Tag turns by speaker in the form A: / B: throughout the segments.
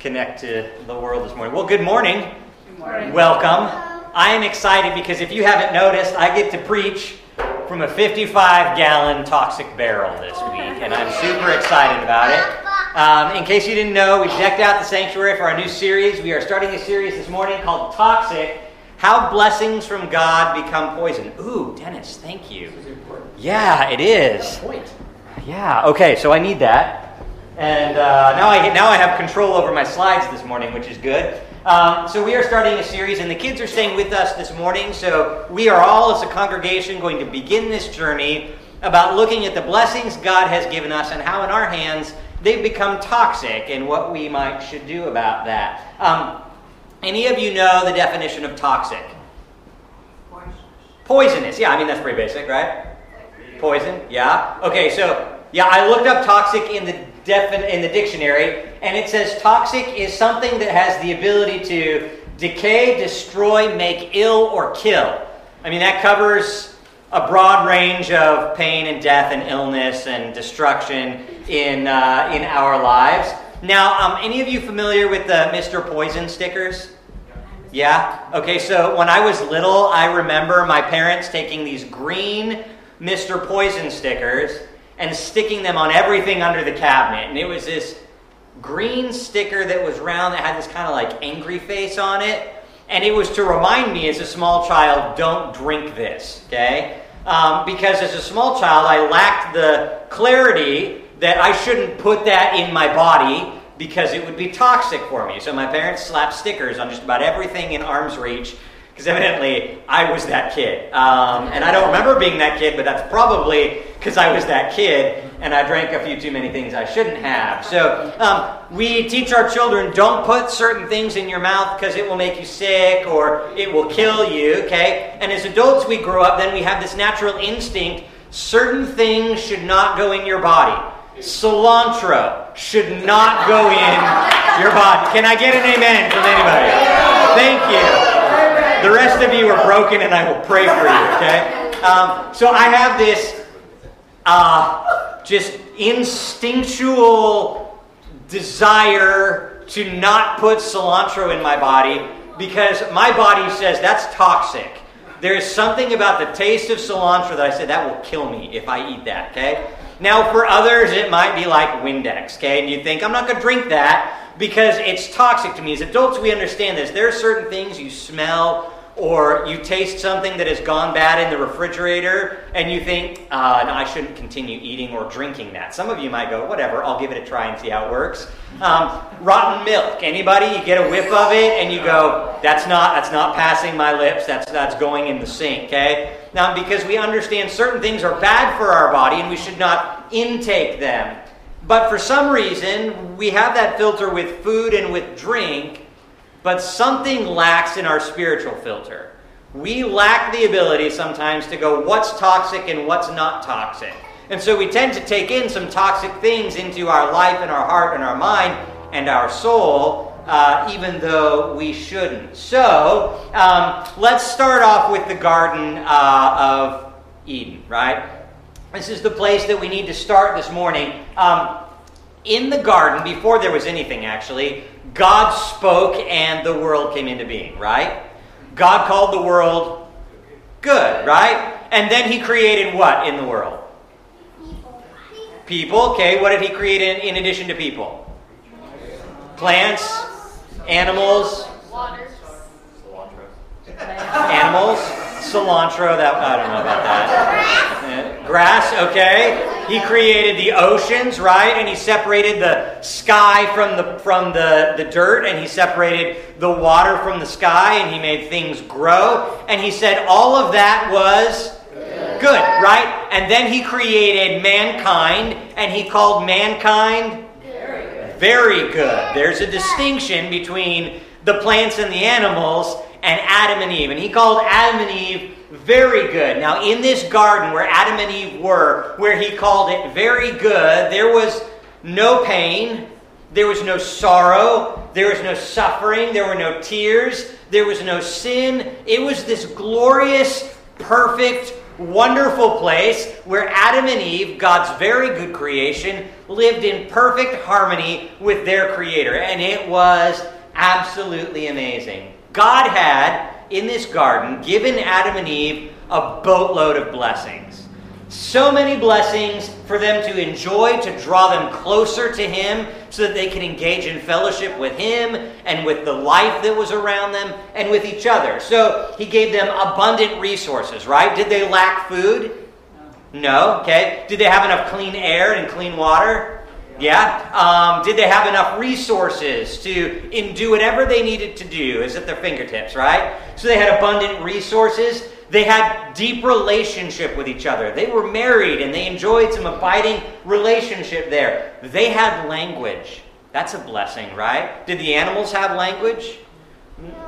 A: connect to the world this morning. Well, good morning.
B: Good morning.
A: Welcome. I am excited because if you haven't noticed, I get to preach from a 55 gallon toxic barrel this week, and I'm super excited about it. Um, in case you didn't know, we decked out the sanctuary for our new series. We are starting a series this morning called Toxic How Blessings from God Become Poison. Ooh, Dennis, thank you. Yeah, it is. Yeah, okay, so I need that. And uh, now, I, now I have control over my slides this morning, which is good. Um, so we are starting a series, and the kids are staying with us this morning. So we are all, as a congregation, going to begin this journey about looking at the blessings God has given us and how, in our hands, they've become toxic and what we might should do about that. Um, any of you know the definition of toxic? Poisonous. Yeah, I mean, that's pretty basic, right? Poison. Yeah. Okay, so yeah, I looked up toxic in the defin- in the dictionary, and it says toxic is something that has the ability to decay, destroy, make ill, or kill. I mean, that covers a broad range of pain and death and illness and destruction in uh, in our lives. Now, um, any of you familiar with the Mr. Poison stickers? Yeah? Okay, so when I was little, I remember my parents taking these green Mr. Poison stickers and sticking them on everything under the cabinet. And it was this green sticker that was round that had this kind of like angry face on it. And it was to remind me as a small child, don't drink this, okay? Um, because as a small child, I lacked the clarity that I shouldn't put that in my body because it would be toxic for me. So my parents slapped stickers on just about everything in arm's reach because evidently I was that kid. Um, and I don't remember being that kid, but that's probably because I was that kid and I drank a few too many things I shouldn't have. So um, we teach our children don't put certain things in your mouth because it will make you sick or it will kill you, okay? And as adults, we grow up, then we have this natural instinct certain things should not go in your body. Cilantro should not go in your body. Can I get an amen from anybody? Thank you. The rest of you are broken, and I will pray for you. Okay. Um, so I have this uh, just instinctual desire to not put cilantro in my body because my body says that's toxic. There is something about the taste of cilantro that I said that will kill me if I eat that. Okay. Now, for others, it might be like Windex, okay? And you think, I'm not to drink that because it's toxic to me. As adults, we understand this. There are certain things you smell or you taste something that has gone bad in the refrigerator and you think, uh, no, I shouldn't continue eating or drinking that. Some of you might go, whatever, I'll give it a try and see how it works. Um, rotten milk. Anybody? You get a whiff of it and you go, that's not, that's not passing my lips. That's, that's going in the sink, okay? Now, because we understand certain things are bad for our body and we should not intake them. But for some reason, we have that filter with food and with drink, but something lacks in our spiritual filter. We lack the ability sometimes to go, what's toxic and what's not toxic. And so we tend to take in some toxic things into our life and our heart and our mind and our soul uh, even though we shouldn't. So um, let's start off with the Garden uh, of Eden, right? This is the place that we need to start this morning. Um, in the garden, before there was anything actually, God spoke and the world came into being, right? God called the world good, right? And then he created what in the world? People. People, okay, what did he create in, in addition to people? Plants, animals, animals, cilantro. That I don't know about that. Grass. Okay. He created the oceans, right? And he separated the sky from the from the the dirt, and he separated the water from the sky, and he made things grow. And he said all of that was good, right? And then he created mankind, and he called mankind very good. There's a distinction between the plants and the animals and Adam and Eve. And he called Adam and Eve very good. Now, in this garden where Adam and Eve were, where he called it very good, there was no pain, there was no sorrow, there was no suffering, there were no tears, there was no sin. It was this glorious, perfect, wonderful place where Adam and Eve, God's very good creation, lived in perfect harmony with their Creator. And it was absolutely amazing. God had, in this garden, given Adam and Eve a boatload of blessings. So many blessings for them to enjoy, to draw them closer to Him, so that they can engage in fellowship with Him and with the life that was around them and with each other. So He gave them abundant resources, right? Did they lack food? No. Okay. Did they have enough clean air and clean water? Yeah? Um, did they have enough resources to in, do whatever they needed to do? Is at their fingertips, right? So they had abundant resources. They had deep relationship with each other. They were married and they enjoyed some abiding relationship there. They had language. That's a blessing, right? Did the animals have language?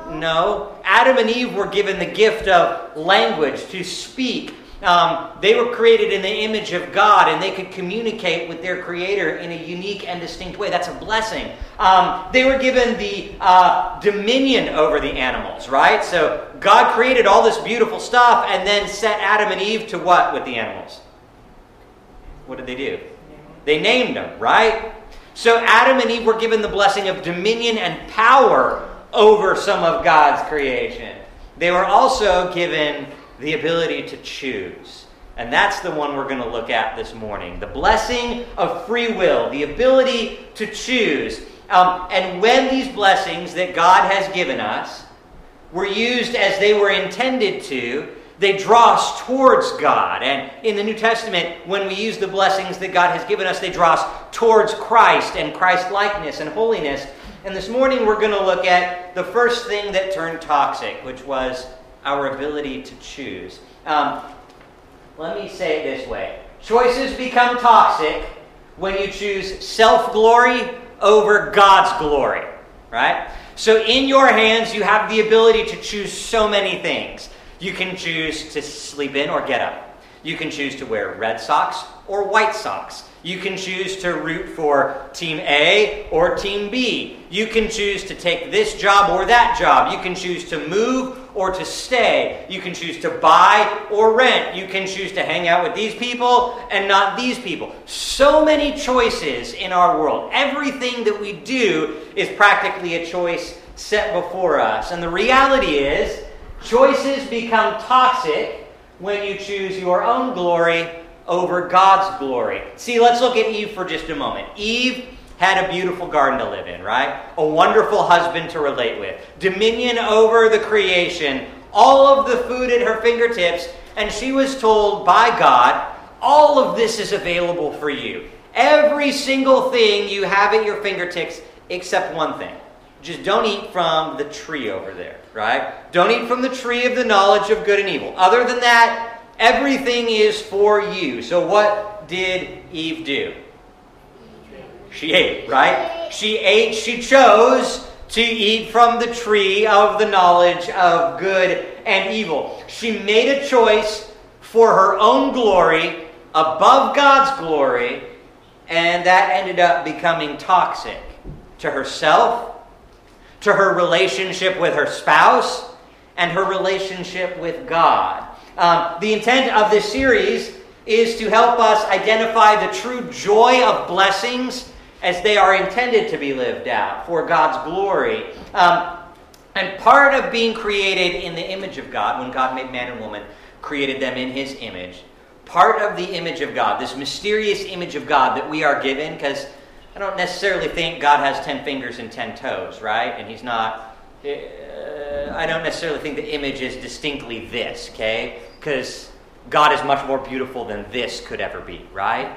A: No. Adam and Eve were given the gift of language to speak um, they were created in the image of God and they could communicate with their Creator in a unique and distinct way. That's a blessing. Um, they were given the uh, dominion over the animals, right? So God created all this beautiful stuff and then set Adam and Eve to what with the animals? What did they do? They named them, right? So Adam and Eve were given the blessing of dominion and power over some of God's creation. They were also given the ability to choose. And that's the one we're going to look at this morning the blessing of free will, the ability to choose. Um, and when these blessings that God has given us were used as they were intended to, they draw us towards God. And in the New Testament, when we use the blessings that God has given us, they draw us towards Christ and Christ likeness and holiness. And this morning, we're going to look at the first thing that turned toxic, which was our ability to choose. Um, let me say it this way choices become toxic when you choose self glory over God's glory, right? So, in your hands, you have the ability to choose so many things. You can choose to sleep in or get up. You can choose to wear red socks or white socks. You can choose to root for Team A or Team B. You can choose to take this job or that job. You can choose to move or to stay. You can choose to buy or rent. You can choose to hang out with these people and not these people. So many choices in our world. Everything that we do is practically a choice set before us. And the reality is, choices become toxic when you choose your own glory over God's glory. See, let's look at Eve for just a moment. Eve had a beautiful garden to live in, right? A wonderful husband to relate with, dominion over the creation, all of the food at her fingertips, and she was told by God, all of this is available for you. Every single thing you have at your fingertips except one thing. Just don't eat from the tree over there, right? Don't eat from the tree of the knowledge of good and evil. Other than that, Everything is for you. So, what did Eve do? She ate, right? She ate, she chose to eat from the tree of the knowledge of good and evil. She made a choice for her own glory above God's glory, and that ended up becoming toxic to herself, to her relationship with her spouse, and her relationship with God. Um, the intent of this series is to help us identify the true joy of blessings as they are intended to be lived out for God's glory. Um, and part of being created in the image of God, when God made man and woman, created them in his image, part of the image of God, this mysterious image of God that we are given, because I don't necessarily think God has 10 fingers and 10 toes, right? And he's not uh, I don't necessarily think the image is distinctly this, okay? Because God is much more beautiful than this could ever be, right?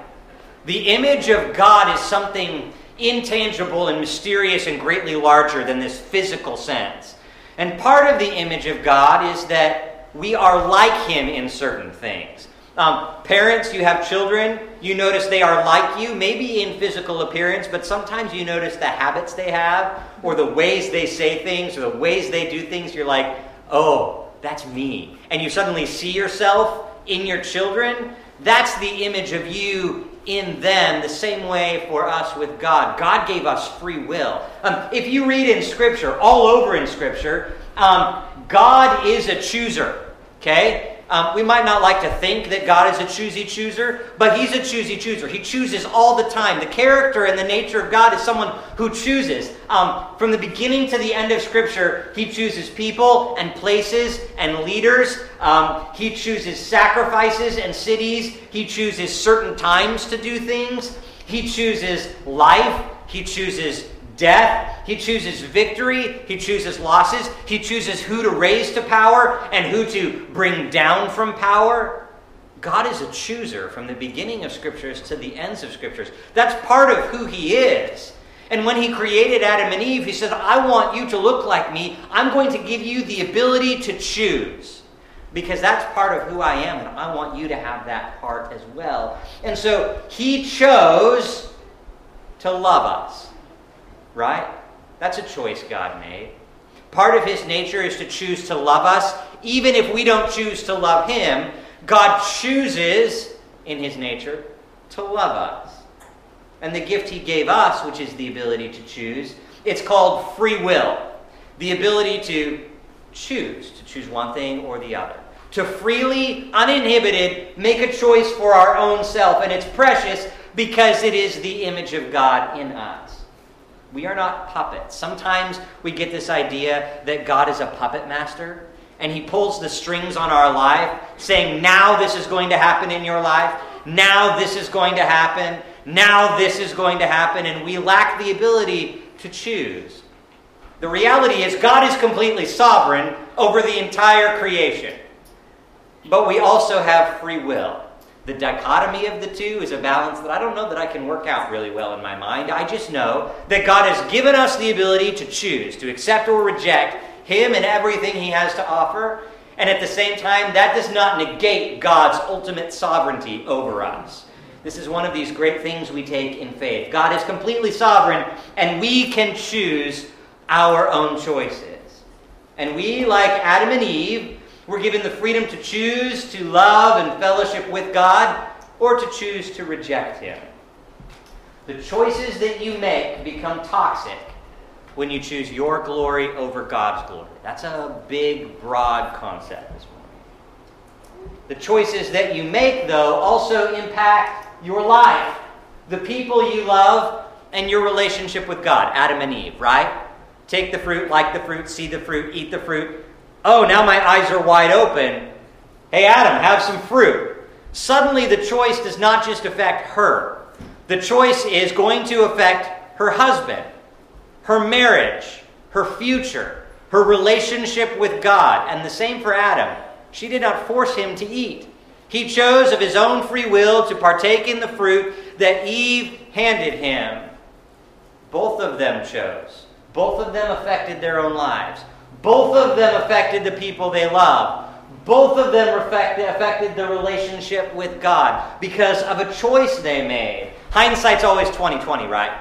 A: The image of God is something intangible and mysterious and greatly larger than this physical sense. And part of the image of God is that we are like Him in certain things. Um, parents, you have children, you notice they are like you, maybe in physical appearance, but sometimes you notice the habits they have, or the ways they say things, or the ways they do things. You're like, oh, that's me. And you suddenly see yourself in your children. That's the image of you in them, the same way for us with God. God gave us free will. Um, if you read in Scripture, all over in Scripture, um, God is a chooser. Okay? Um, we might not like to think that God is a choosy chooser, but He's a choosy chooser. He chooses all the time. The character and the nature of God is someone who chooses. Um, from the beginning to the end of Scripture, He chooses people and places and leaders. Um, he chooses sacrifices and cities. He chooses certain times to do things. He chooses life. He chooses death. He chooses victory. He chooses losses. He chooses who to raise to power and who to bring down from power. God is a chooser from the beginning of scriptures to the ends of scriptures. That's part of who he is. And when he created Adam and Eve, he said, I want you to look like me. I'm going to give you the ability to choose. Because that's part of who I am, and I want you to have that part as well. And so he chose to love us right? That's a choice God made. Part of his nature is to choose to love us, even if we don't choose to love him. God chooses, in his nature, to love us. And the gift he gave us, which is the ability to choose, it's called free will. The ability to choose, to choose one thing or the other. To freely, uninhibited, make a choice for our own self. And it's precious because it is the image of God in us. We are not puppets. Sometimes we get this idea that God is a puppet master and he pulls the strings on our life, saying, Now this is going to happen in your life. Now this is going to happen. Now this is going to happen. And we lack the ability to choose. The reality is, God is completely sovereign over the entire creation. But we also have free will. The dichotomy of the two is a balance that I don't know that I can work out really well in my mind. I just know that God has given us the ability to choose, to accept or reject Him and everything He has to offer. And at the same time, that does not negate God's ultimate sovereignty over us. This is one of these great things we take in faith. God is completely sovereign, and we can choose our own choices. And we, like Adam and Eve, we're given the freedom to choose to love and fellowship with God or to choose to reject Him. The choices that you make become toxic when you choose your glory over God's glory. That's a big, broad concept this morning. The choices that you make, though, also impact your life, the people you love, and your relationship with God. Adam and Eve, right? Take the fruit, like the fruit, see the fruit, eat the fruit. Oh, now my eyes are wide open. Hey, Adam, have some fruit. Suddenly, the choice does not just affect her, the choice is going to affect her husband, her marriage, her future, her relationship with God. And the same for Adam. She did not force him to eat. He chose of his own free will to partake in the fruit that Eve handed him. Both of them chose. Both of them affected their own lives. Both of them affected the people they love. Both of them affected the relationship with God because of a choice they made. Hindsight's always 2020, right?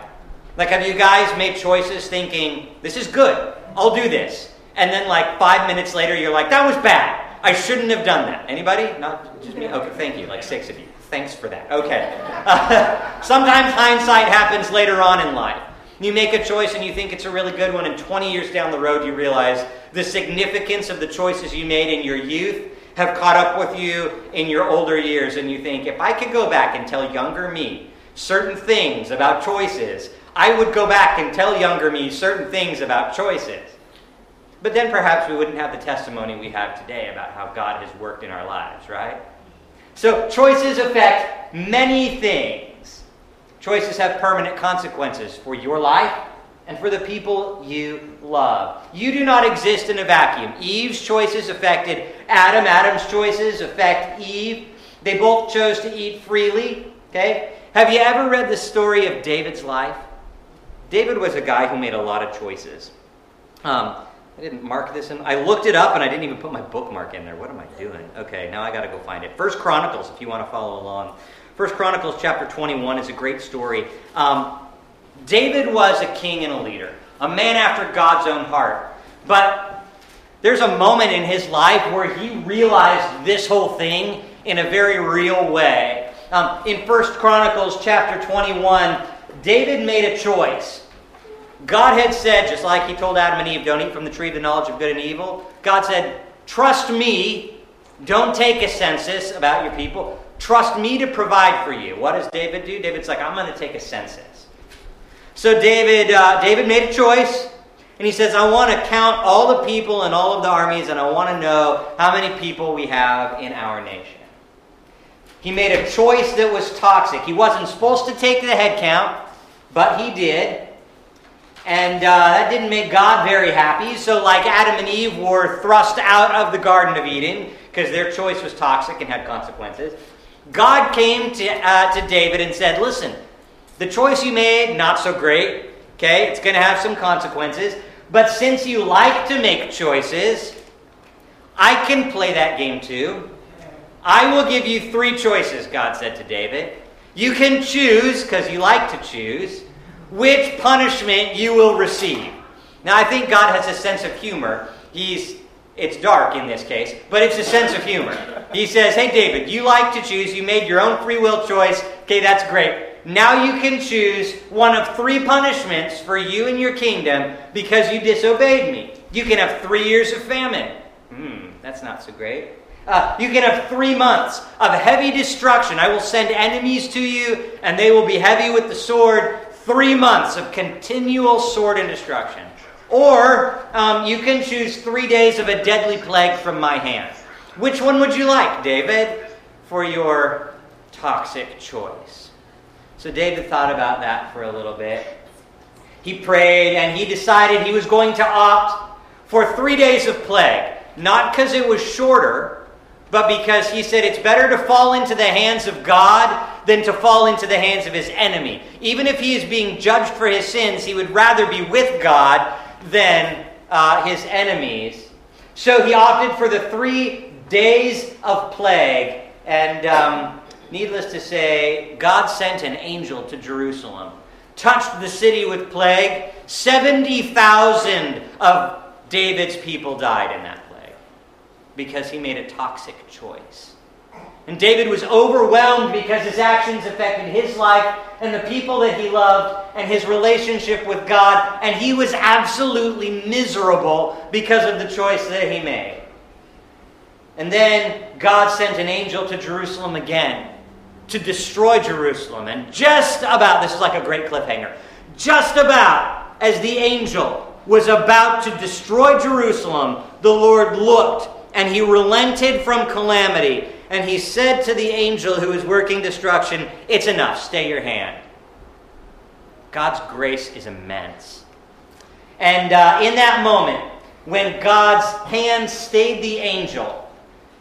A: Like, have you guys made choices thinking, this is good, I'll do this? And then, like, five minutes later, you're like, that was bad. I shouldn't have done that. Anybody? Not just me? Okay, thank you. Like six of you. Thanks for that. Okay. Uh, sometimes hindsight happens later on in life. You make a choice and you think it's a really good one, and 20 years down the road, you realize the significance of the choices you made in your youth have caught up with you in your older years, and you think, if I could go back and tell younger me certain things about choices, I would go back and tell younger me certain things about choices. But then perhaps we wouldn't have the testimony we have today about how God has worked in our lives, right? So choices affect many things. Choices have permanent consequences for your life and for the people you love. You do not exist in a vacuum. Eve's choices affected Adam, Adam's choices affect Eve. They both chose to eat freely. Okay? Have you ever read the story of David's life? David was a guy who made a lot of choices. Um, I didn't mark this in. I looked it up and I didn't even put my bookmark in there. What am I doing? Okay, now I got to go find it. First Chronicles, if you want to follow along. First Chronicles chapter 21 is a great story. Um, David was a king and a leader, a man after God's own heart. But there's a moment in his life where he realized this whole thing in a very real way. Um, in First Chronicles chapter 21, David made a choice. God had said, just like he told Adam and Eve, don't eat from the tree of the knowledge of good and evil. God said, trust me. Don't take a census about your people. Trust me to provide for you. What does David do? David's like, I'm going to take a census. So David, uh, David made a choice, and he says, I want to count all the people and all of the armies, and I want to know how many people we have in our nation. He made a choice that was toxic. He wasn't supposed to take the head count, but he did. And uh, that didn't make God very happy. So, like Adam and Eve were thrust out of the Garden of Eden because their choice was toxic and had consequences, God came to, uh, to David and said, Listen, the choice you made, not so great. Okay, it's going to have some consequences. But since you like to make choices, I can play that game too. I will give you three choices, God said to David. You can choose, because you like to choose, which punishment you will receive. Now, I think God has a sense of humor. He's it's dark in this case, but it's a sense of humor. He says, Hey, David, you like to choose. You made your own free will choice. Okay, that's great. Now you can choose one of three punishments for you and your kingdom because you disobeyed me. You can have three years of famine. Hmm, that's not so great. Uh, you can have three months of heavy destruction. I will send enemies to you, and they will be heavy with the sword three months of continual sword and destruction. Or um, you can choose three days of a deadly plague from my hand. Which one would you like, David, for your toxic choice? So David thought about that for a little bit. He prayed and he decided he was going to opt for three days of plague. Not because it was shorter, but because he said it's better to fall into the hands of God than to fall into the hands of his enemy. Even if he is being judged for his sins, he would rather be with God than uh, his enemies. So he opted for the three days of plague. And um, needless to say, God sent an angel to Jerusalem, touched the city with plague. 70,000 of David's people died in that plague because he made a toxic choice. And David was overwhelmed because his actions affected his life and the people that he loved and his relationship with God, and he was absolutely miserable because of the choice that he made. And then God sent an angel to Jerusalem again to destroy Jerusalem. And just about, this is like a great cliffhanger, just about as the angel was about to destroy Jerusalem, the Lord looked and he relented from calamity. And he said to the angel who was working destruction, It's enough, stay your hand. God's grace is immense. And uh, in that moment, when God's hand stayed the angel,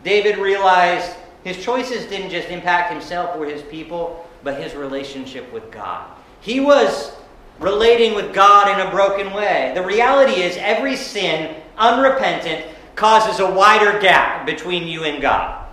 A: David realized his choices didn't just impact himself or his people, but his relationship with God. He was relating with God in a broken way. The reality is, every sin, unrepentant, causes a wider gap between you and God.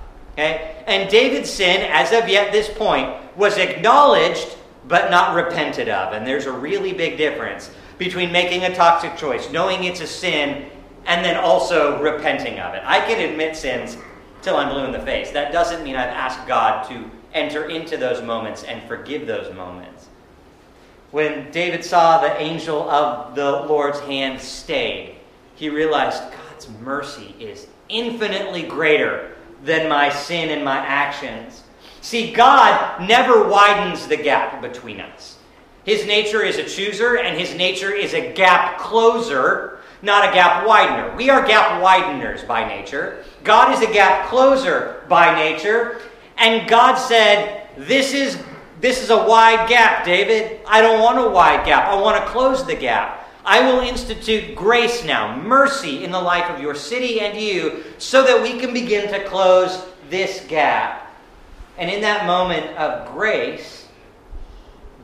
A: Okay? And David's sin, as of yet this point, was acknowledged but not repented of. And there's a really big difference between making a toxic choice, knowing it's a sin, and then also repenting of it. I can admit sins till I'm blue in the face. That doesn't mean I've asked God to enter into those moments and forgive those moments. When David saw the angel of the Lord's hand stayed, he realized, God's mercy is infinitely greater than my sin and my actions. See, God never widens the gap between us. His nature is a chooser, and his nature is a gap closer, not a gap widener. We are gap wideners by nature. God is a gap closer by nature. And God said, This is, this is a wide gap, David. I don't want a wide gap. I want to close the gap. I will institute grace now, mercy in the life of your city and you, so that we can begin to close this gap. And in that moment of grace,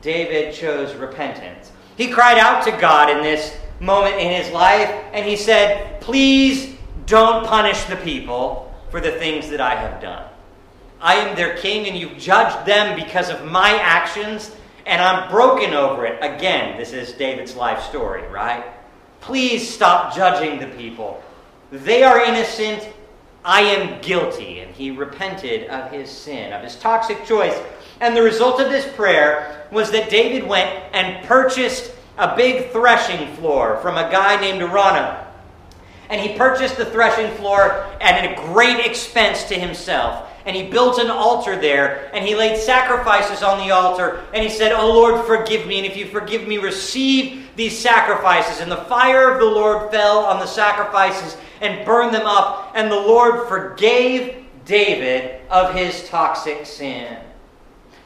A: David chose repentance. He cried out to God in this moment in his life, and he said, Please don't punish the people for the things that I have done. I am their king, and you've judged them because of my actions, and I'm broken over it. Again, this is David's life story, right? Please stop judging the people. They are innocent. I am guilty. And he repented of his sin, of his toxic choice. And the result of this prayer was that David went and purchased a big threshing floor from a guy named Araunah. And he purchased the threshing floor at a great expense to himself and he built an altar there, and he laid sacrifices on the altar, and he said, Oh Lord, forgive me, and if you forgive me, receive these sacrifices. And the fire of the Lord fell on the sacrifices and burned them up, and the Lord forgave David of his toxic sin.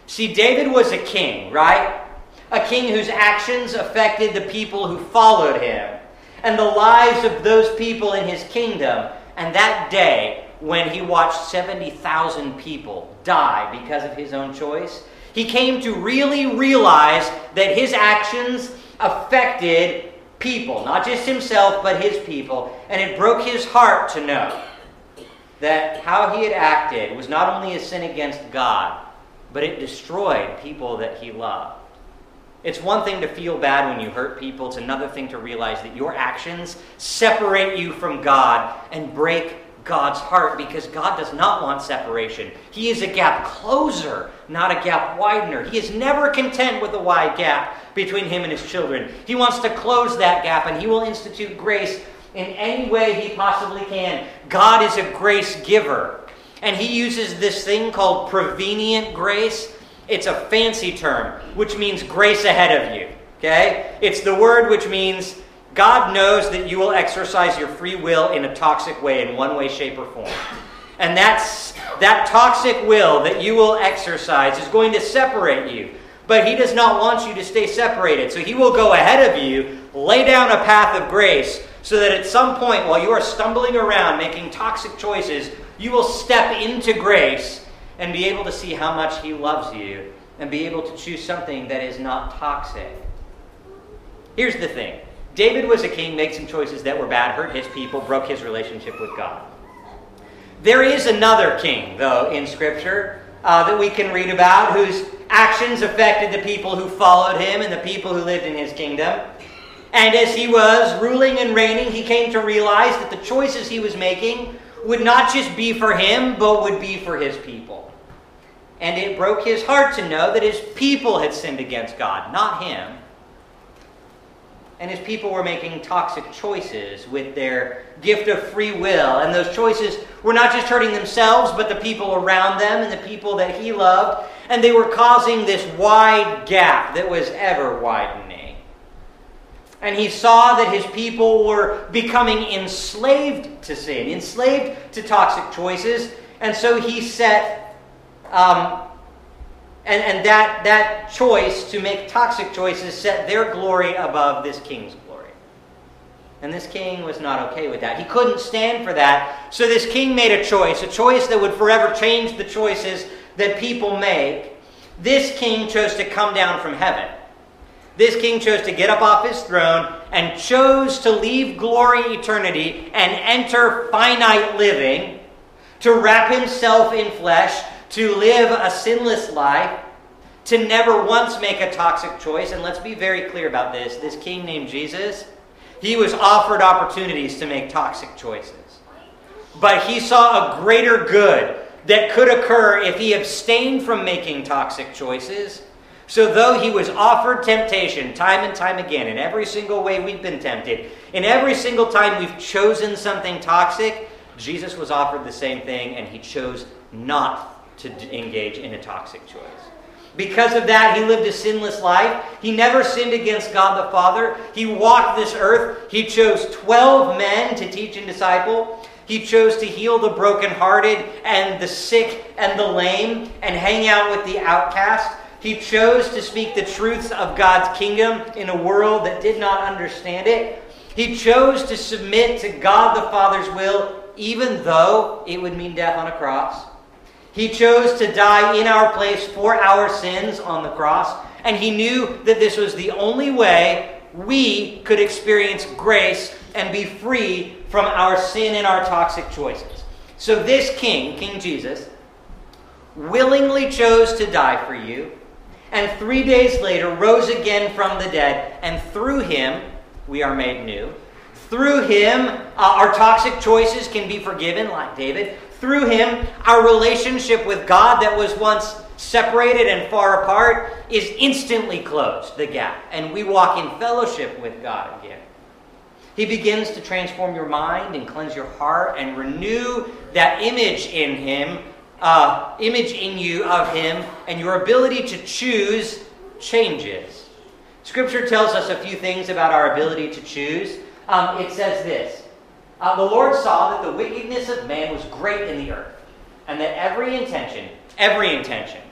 A: See, David was a king, right? A king whose actions affected the people who followed him and the lives of those people in his kingdom. And that day, when he watched 70,000 people die because of his own choice, he came to really realize that his actions affected people, not just himself, but his people. And it broke his heart to know that how he had acted was not only a sin against God, but it destroyed people that he loved. It's one thing to feel bad when you hurt people, it's another thing to realize that your actions separate you from God and break God's heart because God does not want separation. He is a gap closer, not a gap widener. He is never content with a wide gap between him and his children. He wants to close that gap and he will institute grace in any way he possibly can. God is a grace giver. And he uses this thing called prevenient grace. It's a fancy term, which means grace ahead of you. Okay? It's the word which means God knows that you will exercise your free will in a toxic way, in one way, shape, or form. And that's, that toxic will that you will exercise is going to separate you. But He does not want you to stay separated. So He will go ahead of you, lay down a path of grace, so that at some point, while you are stumbling around making toxic choices, you will step into grace and be able to see how much He loves you and be able to choose something that is not toxic. Here's the thing David was a king, made some choices that were bad, hurt his people, broke his relationship with God. There is another king, though, in Scripture uh, that we can read about whose actions affected the people who followed him and the people who lived in his kingdom. And as he was ruling and reigning, he came to realize that the choices he was making would not just be for him, but would be for his people. And it broke his heart to know that his people had sinned against God, not him and his people were making toxic choices with their gift of free will. And those choices were not just hurting themselves, but the people around them and the people that he loved. And they were causing this wide gap that was ever widening. And he saw that his people were becoming enslaved to sin, enslaved to toxic choices. And so he set um, and, and that, that choice to make toxic choices set their glory above this king's glory. And this king was not okay with that. He couldn't stand for that. So this king made a choice, a choice that would forever change the choices that people make. This king chose to come down from heaven. This king chose to get up off his throne and chose to leave glory eternity and enter finite living, to wrap himself in flesh, to live a sinless life, to never once make a toxic choice. And let's be very clear about this this king named Jesus, he was offered opportunities to make toxic choices. But he saw a greater good that could occur if he abstained from making toxic choices. So, though he was offered temptation time and time again, in every single way we've been tempted, in every single time we've chosen something toxic, Jesus was offered the same thing and he chose not to engage in a toxic choice. Because of that, he lived a sinless life. He never sinned against God the Father. He walked this earth. He chose 12 men to teach and disciple. He chose to heal the brokenhearted and the sick and the lame and hang out with the outcast. He chose to speak the truths of God's kingdom in a world that did not understand it. He chose to submit to God the Father's will, even though it would mean death on a cross. He chose to die in our place for our sins on the cross, and he knew that this was the only way we could experience grace and be free from our sin and our toxic choices. So, this king, King Jesus, willingly chose to die for you, and three days later rose again from the dead, and through him we are made new. Through him, uh, our toxic choices can be forgiven, like David. Through him, our relationship with God that was once separated and far apart is instantly closed, the gap, and we walk in fellowship with God again. He begins to transform your mind and cleanse your heart and renew that image in Him, uh, image in you of Him, and your ability to choose changes. Scripture tells us a few things about our ability to choose. Um, it says this uh, The Lord saw that the wickedness of man was great in the earth, and that every intention, every intention,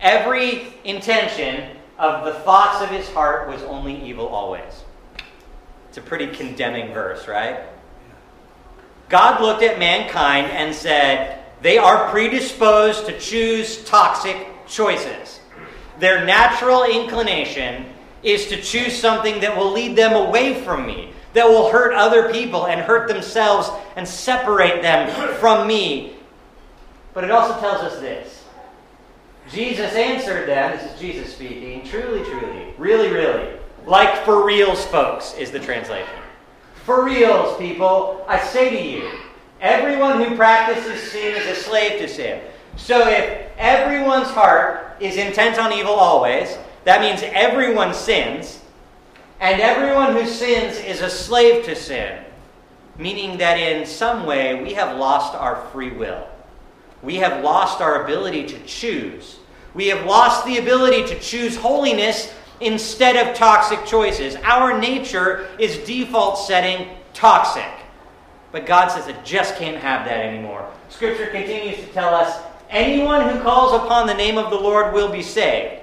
A: every intention of the thoughts of his heart was only evil always. It's a pretty condemning verse, right? God looked at mankind and said, they are predisposed to choose toxic choices. Their natural inclination is to choose something that will lead them away from me, that will hurt other people and hurt themselves and separate them from me. But it also tells us this Jesus answered them, this is Jesus speaking, truly, truly, really, really, like for reals, folks, is the translation. For reals, people, I say to you, everyone who practices sin is a slave to sin. So if everyone's heart is intent on evil always, that means everyone sins, and everyone who sins is a slave to sin, meaning that in some way we have lost our free will. We have lost our ability to choose. We have lost the ability to choose holiness instead of toxic choices. Our nature is default setting toxic. But God says it just can't have that anymore. Scripture continues to tell us anyone who calls upon the name of the Lord will be saved.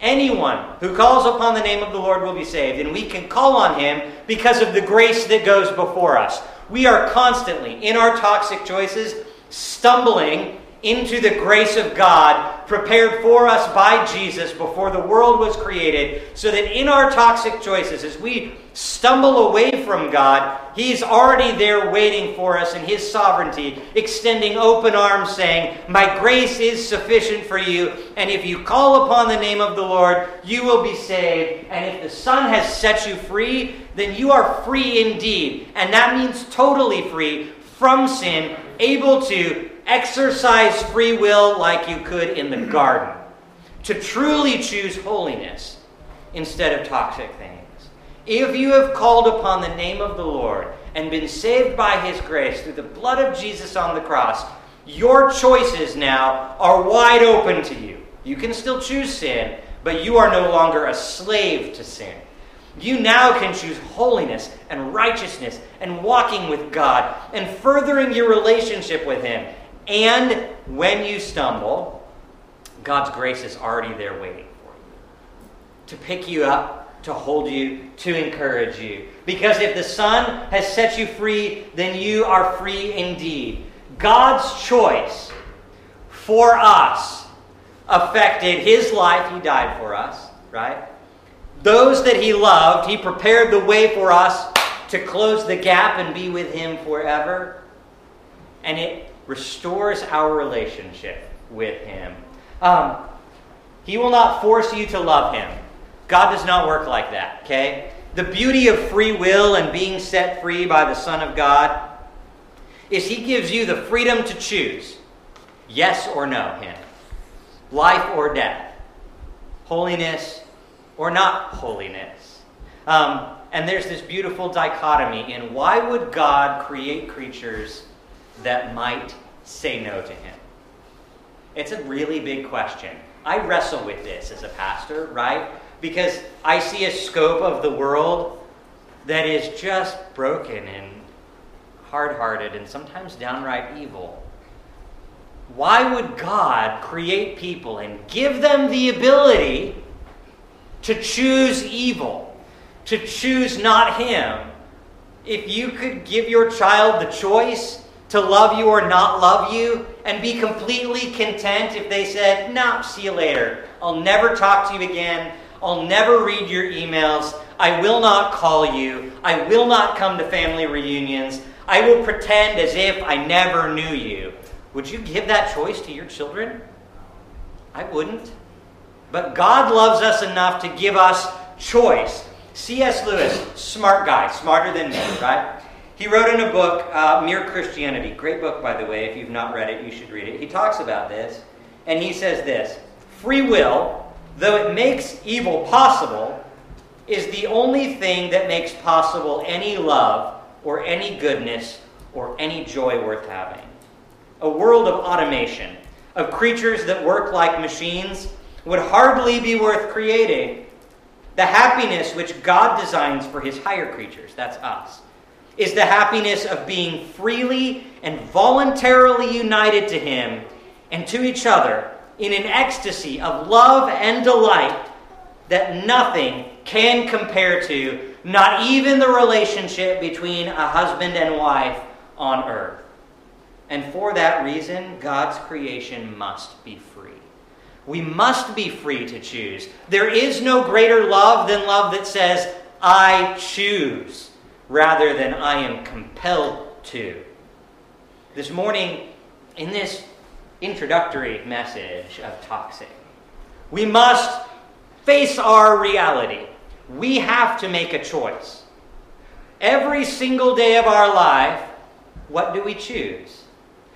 A: Anyone who calls upon the name of the Lord will be saved. And we can call on him because of the grace that goes before us. We are constantly, in our toxic choices, stumbling into the grace of God prepared for us by Jesus before the world was created, so that in our toxic choices, as we stumble away from God, He's already there waiting for us in His sovereignty, extending open arms, saying, My grace is sufficient for you, and if you call upon the name of the Lord, you will be saved. And if the Son has set you free, then you are free indeed. And that means totally free from sin, able to exercise free will like you could in the mm-hmm. garden, to truly choose holiness instead of toxic things. If you have called upon the name of the Lord and been saved by his grace through the blood of Jesus on the cross, your choices now are wide open to you. You can still choose sin, but you are no longer a slave to sin. You now can choose holiness and righteousness and walking with God and furthering your relationship with Him and when you stumble, God's grace is already there waiting for you to pick you up, to hold you, to encourage you. Because if the Son has set you free, then you are free indeed. God's choice for us affected his life. He died for us, right? Those that he loved, he prepared the way for us to close the gap and be with him forever. And it restores our relationship with Him. Um, he will not force you to love Him. God does not work like that, okay? The beauty of free will and being set free by the Son of God is He gives you the freedom to choose yes or no, Him, life or death, holiness or not holiness. Um, and there's this beautiful dichotomy in why would God create creatures that might say no to him? It's a really big question. I wrestle with this as a pastor, right? Because I see a scope of the world that is just broken and hard hearted and sometimes downright evil. Why would God create people and give them the ability to choose evil, to choose not Him? If you could give your child the choice, to love you or not love you and be completely content if they said, No, see you later. I'll never talk to you again. I'll never read your emails. I will not call you. I will not come to family reunions. I will pretend as if I never knew you. Would you give that choice to your children? I wouldn't. But God loves us enough to give us choice. C.S. Lewis, smart guy, smarter than me, right? He wrote in a book, uh, Mere Christianity. Great book, by the way. If you've not read it, you should read it. He talks about this, and he says this Free will, though it makes evil possible, is the only thing that makes possible any love or any goodness or any joy worth having. A world of automation, of creatures that work like machines, would hardly be worth creating. The happiness which God designs for his higher creatures, that's us, is the happiness of being freely and voluntarily united to him and to each other in an ecstasy of love and delight that nothing can compare to, not even the relationship between a husband and wife on earth. And for that reason, God's creation must be free. We must be free to choose. There is no greater love than love that says, I choose, rather than I am compelled to. This morning, in this introductory message of Toxic, we must face our reality. We have to make a choice. Every single day of our life, what do we choose?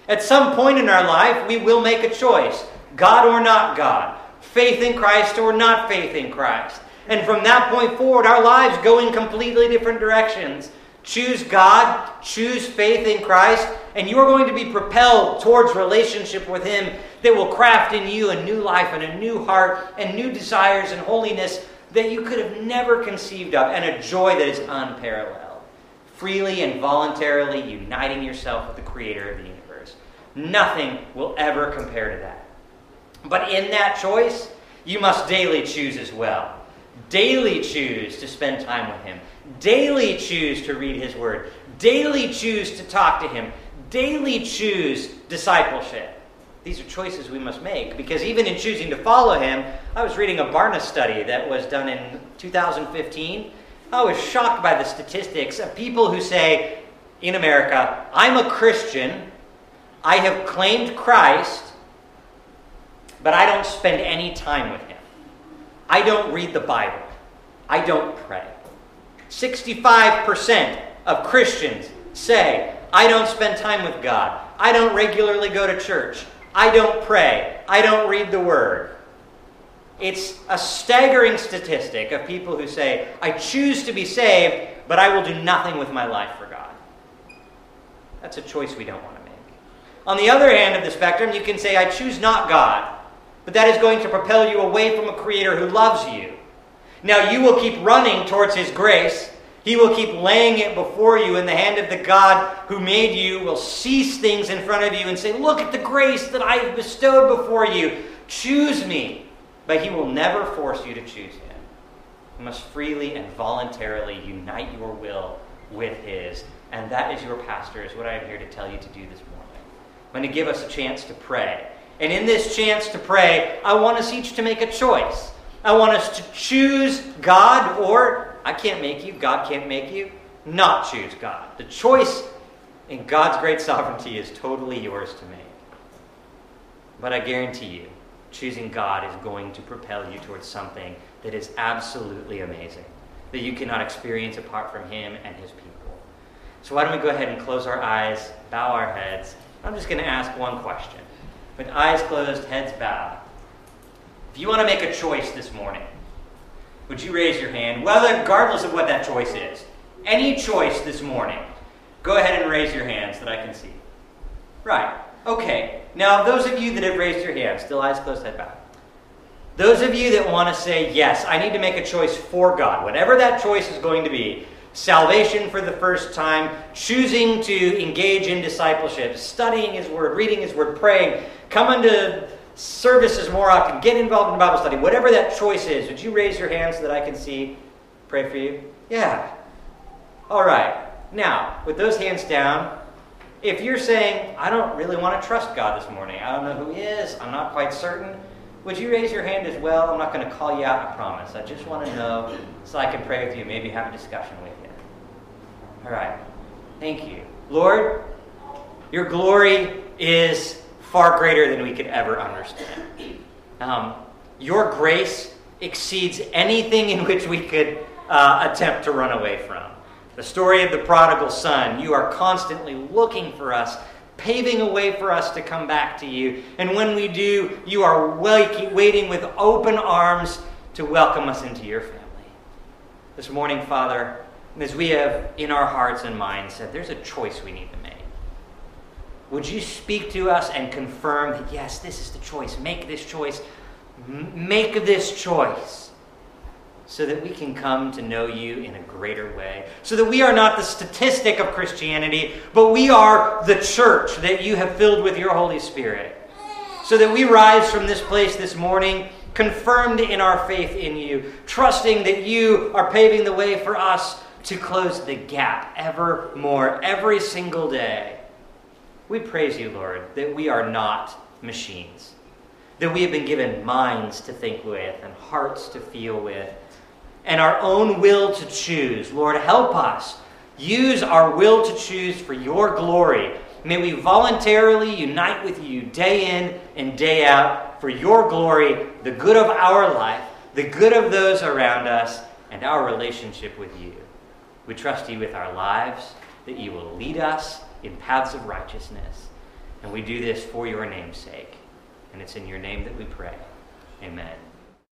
A: At some point in our life, we will make a choice God or not God, faith in Christ or not faith in Christ. And from that point forward, our lives go in completely different directions. Choose God, choose faith in Christ, and you are going to be propelled towards relationship with Him that will craft in you a new life and a new heart and new desires and holiness that you could have never conceived of, and a joy that is unparalleled. Freely and voluntarily uniting yourself with the Creator of the universe. Nothing will ever compare to that. But in that choice, you must daily choose as well. Daily choose to spend time with Him. Daily choose to read His Word. Daily choose to talk to Him. Daily choose discipleship. These are choices we must make because even in choosing to follow Him, I was reading a Barna study that was done in 2015. I was shocked by the statistics of people who say in America, I'm a Christian, I have claimed Christ, but I don't spend any time with him. I don't read the Bible. I don't pray. 65% of Christians say, I don't spend time with God. I don't regularly go to church. I don't pray. I don't read the Word. It's a staggering statistic of people who say, I choose to be saved, but I will do nothing with my life for God. That's a choice we don't want to make. On the other hand of the spectrum, you can say, I choose not God but that is going to propel you away from a Creator who loves you. Now, you will keep running towards His grace. He will keep laying it before you in the hand of the God who made you, will seize things in front of you and say, Look at the grace that I have bestowed before you. Choose me. But He will never force you to choose Him. You must freely and voluntarily unite your will with His. And that is your pastor, is what I am here to tell you to do this morning. I'm going to give us a chance to pray. And in this chance to pray, I want us each to make a choice. I want us to choose God, or I can't make you, God can't make you, not choose God. The choice in God's great sovereignty is totally yours to make. But I guarantee you, choosing God is going to propel you towards something that is absolutely amazing, that you cannot experience apart from Him and His people. So, why don't we go ahead and close our eyes, bow our heads? I'm just going to ask one question with eyes closed, heads bowed. If you want to make a choice this morning, would you raise your hand, well, regardless of what that choice is? Any choice this morning, go ahead and raise your hands that I can see. Right. Okay. Now, those of you that have raised your hands, still eyes closed, head bowed. Those of you that want to say, yes, I need to make a choice for God, whatever that choice is going to be, salvation for the first time, choosing to engage in discipleship, studying His Word, reading His Word, praying, coming to services more often, get involved in Bible study, whatever that choice is, would you raise your hand so that I can see, pray for you? Yeah. All right. Now, with those hands down, if you're saying, I don't really want to trust God this morning, I don't know who He is, I'm not quite certain, would you raise your hand as well? I'm not going to call you out, I promise. I just want to know so I can pray with you, maybe have a discussion with you. All right. Thank you. Lord, your glory is far greater than we could ever understand. Um, your grace exceeds anything in which we could uh, attempt to run away from. The story of the prodigal son, you are constantly looking for us, paving a way for us to come back to you. And when we do, you are waiting with open arms to welcome us into your family. This morning, Father, as we have in our hearts and minds said, there's a choice we need to make. Would you speak to us and confirm that, yes, this is the choice? Make this choice. Make this choice so that we can come to know you in a greater way. So that we are not the statistic of Christianity, but we are the church that you have filled with your Holy Spirit. So that we rise from this place this morning confirmed in our faith in you, trusting that you are paving the way for us to close the gap ever more, every single day. We praise you, Lord, that we are not machines, that we have been given minds to think with and hearts to feel with, and our own will to choose. Lord, help us. Use our will to choose for your glory. May we voluntarily unite with you day in and day out for your glory, the good of our life, the good of those around us, and our relationship with you. We trust you with our lives, that you will lead us in paths of righteousness. And we do this for your name's sake. And it's in your name that we pray. Amen.